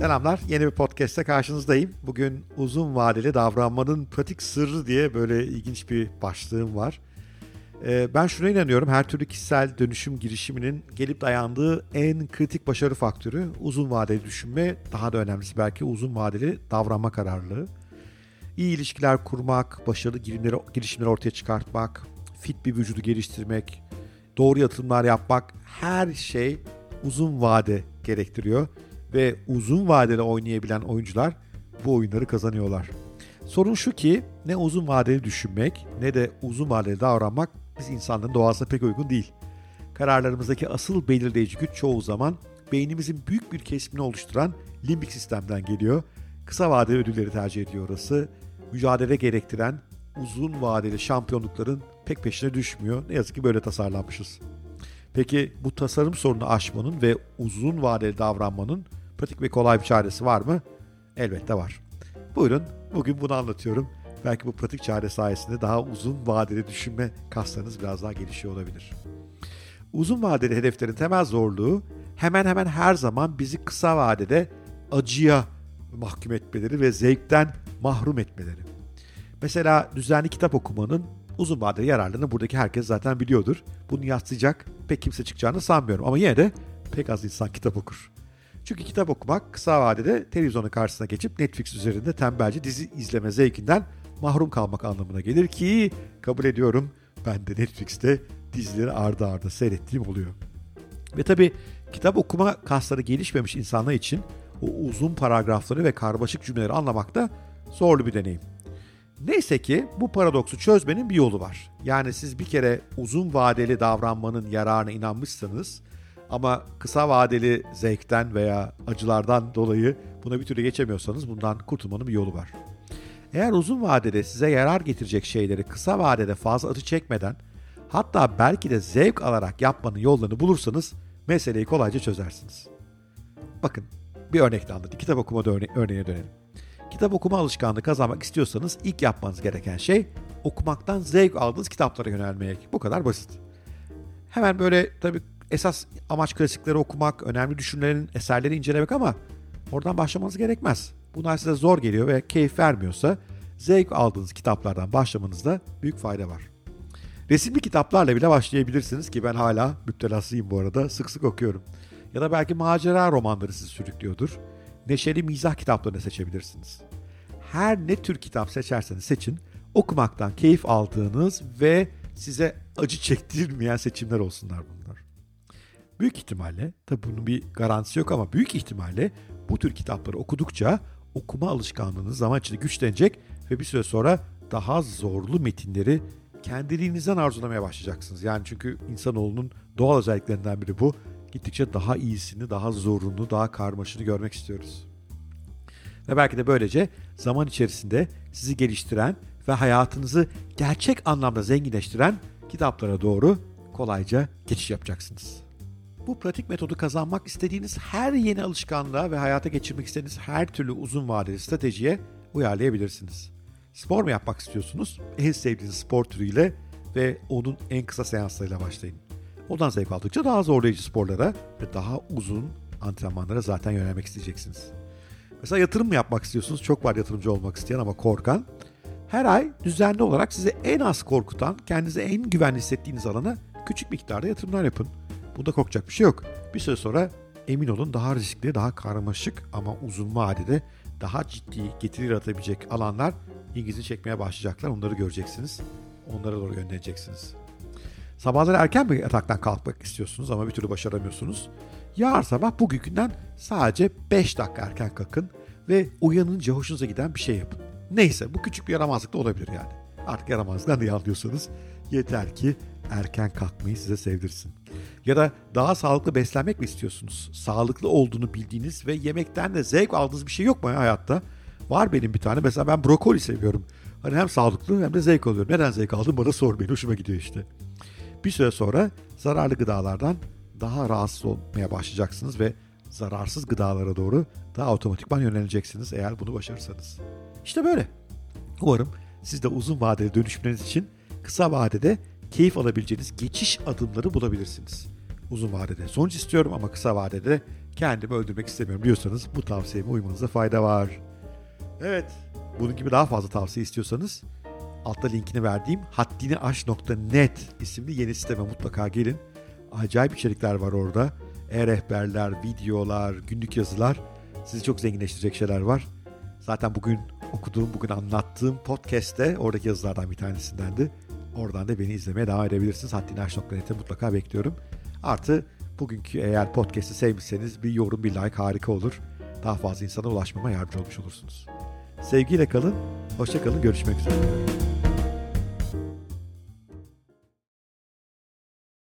Selamlar. Yeni bir podcast'te karşınızdayım. Bugün uzun vadeli davranmanın pratik sırrı diye böyle ilginç bir başlığım var. Ee, ben şuna inanıyorum. Her türlü kişisel dönüşüm girişiminin gelip dayandığı en kritik başarı faktörü uzun vadeli düşünme. Daha da önemlisi belki uzun vadeli davranma kararlılığı. İyi ilişkiler kurmak, başarılı girişimleri ortaya çıkartmak, fit bir vücudu geliştirmek, doğru yatırımlar yapmak her şey uzun vade gerektiriyor ve uzun vadeli oynayabilen oyuncular bu oyunları kazanıyorlar. Sorun şu ki ne uzun vadeli düşünmek ne de uzun vadeli davranmak biz insanların doğasına pek uygun değil. Kararlarımızdaki asıl belirleyici güç çoğu zaman beynimizin büyük bir kesimini oluşturan limbik sistemden geliyor. Kısa vadeli ödülleri tercih ediyor orası. Mücadele gerektiren uzun vadeli şampiyonlukların pek peşine düşmüyor. Ne yazık ki böyle tasarlanmışız. Peki bu tasarım sorunu aşmanın ve uzun vadeli davranmanın pratik ve kolay bir çaresi var mı? Elbette var. Buyurun bugün bunu anlatıyorum. Belki bu pratik çare sayesinde daha uzun vadeli düşünme kaslarınız biraz daha gelişiyor olabilir. Uzun vadeli hedeflerin temel zorluğu hemen hemen her zaman bizi kısa vadede acıya mahkum etmeleri ve zevkten mahrum etmeleri. Mesela düzenli kitap okumanın uzun vadeli yararlarını buradaki herkes zaten biliyordur. Bunu yatsıyacak pek kimse çıkacağını sanmıyorum ama yine de pek az insan kitap okur. Çünkü kitap okumak kısa vadede televizyonun karşısına geçip Netflix üzerinde tembelce dizi izleme zevkinden mahrum kalmak anlamına gelir ki kabul ediyorum ben de Netflix'te dizileri ardı ardı seyrettiğim oluyor. Ve tabi kitap okuma kasları gelişmemiş insanlar için o uzun paragrafları ve karmaşık cümleleri anlamak da zorlu bir deneyim. Neyse ki bu paradoksu çözmenin bir yolu var. Yani siz bir kere uzun vadeli davranmanın yararına inanmışsanız ama kısa vadeli zevkten veya acılardan dolayı buna bir türlü geçemiyorsanız bundan kurtulmanın bir yolu var. Eğer uzun vadede size yarar getirecek şeyleri kısa vadede fazla acı çekmeden hatta belki de zevk alarak yapmanın yollarını bulursanız meseleyi kolayca çözersiniz. Bakın bir örnekle anlatayım. Kitap okuma örne örneğine dönelim. Kitap okuma alışkanlığı kazanmak istiyorsanız ilk yapmanız gereken şey okumaktan zevk aldığınız kitaplara yönelmek. Bu kadar basit. Hemen böyle tabii esas amaç klasikleri okumak, önemli düşünürlerin eserleri incelemek ama oradan başlamanız gerekmez. Bunlar size zor geliyor ve keyif vermiyorsa zevk aldığınız kitaplardan başlamanızda büyük fayda var. Resimli kitaplarla bile başlayabilirsiniz ki ben hala müptelasıyım bu arada. Sık sık okuyorum. Ya da belki macera romanları sizi sürüklüyordur. Neşeli mizah kitaplarını seçebilirsiniz. Her ne tür kitap seçerseniz seçin, okumaktan keyif aldığınız ve size acı çektirmeyen seçimler olsunlar bunlar. Büyük ihtimalle, tabi bunun bir garantisi yok ama büyük ihtimalle bu tür kitapları okudukça okuma alışkanlığınız zaman içinde güçlenecek ve bir süre sonra daha zorlu metinleri kendiliğinizden arzulamaya başlayacaksınız. Yani çünkü insanoğlunun doğal özelliklerinden biri bu. Gittikçe daha iyisini, daha zorunu, daha karmaşını görmek istiyoruz. Ve belki de böylece zaman içerisinde sizi geliştiren ve hayatınızı gerçek anlamda zenginleştiren kitaplara doğru kolayca geçiş yapacaksınız. Bu pratik metodu kazanmak istediğiniz her yeni alışkanlığa ve hayata geçirmek istediğiniz her türlü uzun vadeli stratejiye uyarlayabilirsiniz. Spor mu yapmak istiyorsunuz? En sevdiğiniz spor türüyle ve onun en kısa seanslarıyla başlayın. Ondan zevk aldıkça daha zorlayıcı sporlara ve daha uzun antrenmanlara zaten yönelmek isteyeceksiniz. Mesela yatırım mı yapmak istiyorsunuz? Çok var yatırımcı olmak isteyen ama korkan. Her ay düzenli olarak size en az korkutan, kendinize en güvenli hissettiğiniz alana küçük miktarda yatırımlar yapın. Bunda korkacak bir şey yok. Bir süre sonra emin olun daha riskli, daha karmaşık ama uzun vadede daha ciddi getiri yaratabilecek alanlar ilginizi çekmeye başlayacaklar. Onları göreceksiniz. Onlara doğru yönleneceksiniz. Sabahları erken mi yataktan kalkmak istiyorsunuz ama bir türlü başaramıyorsunuz? Yarın sabah bugünkünden sadece 5 dakika erken kalkın ve uyanınca hoşunuza giden bir şey yapın. Neyse bu küçük bir yaramazlık da olabilir yani. Artık yaramazlıktan ne anlıyorsanız yeter ki erken kalkmayı size sevdirsin. Ya da daha sağlıklı beslenmek mi istiyorsunuz? Sağlıklı olduğunu bildiğiniz ve yemekten de zevk aldığınız bir şey yok mu ya hayatta? Var benim bir tane. Mesela ben brokoli seviyorum. Hani hem sağlıklı hem de zevk alıyorum. Neden zevk aldım bana sormayın. Hoşuma gidiyor işte. Bir süre sonra zararlı gıdalardan daha rahatsız olmaya başlayacaksınız ve zararsız gıdalara doğru daha otomatikman yöneleceksiniz eğer bunu başarırsanız. İşte böyle. Umarım siz de uzun vadeli dönüşümleriniz için kısa vadede keyif alabileceğiniz geçiş adımları bulabilirsiniz. Uzun vadede sonuç istiyorum ama kısa vadede kendimi öldürmek istemiyorum diyorsanız bu tavsiyeme uymanıza fayda var. Evet, bunun gibi daha fazla tavsiye istiyorsanız altta linkini verdiğim haddiniaş.net isimli yeni siteme mutlaka gelin. Acayip içerikler var orada. E-rehberler, videolar, günlük yazılar. Sizi çok zenginleştirecek şeyler var. Zaten bugün okuduğum, bugün anlattığım podcast de oradaki yazılardan bir tanesindendi. Oradan da beni izlemeye devam edebilirsiniz. Haddinaş.net'e mutlaka bekliyorum. Artı bugünkü eğer podcast'i sevmişseniz bir yorum, bir like harika olur. Daha fazla insana ulaşmama yardımcı olmuş olursunuz. Sevgiyle kalın, hoşça kalın, görüşmek üzere.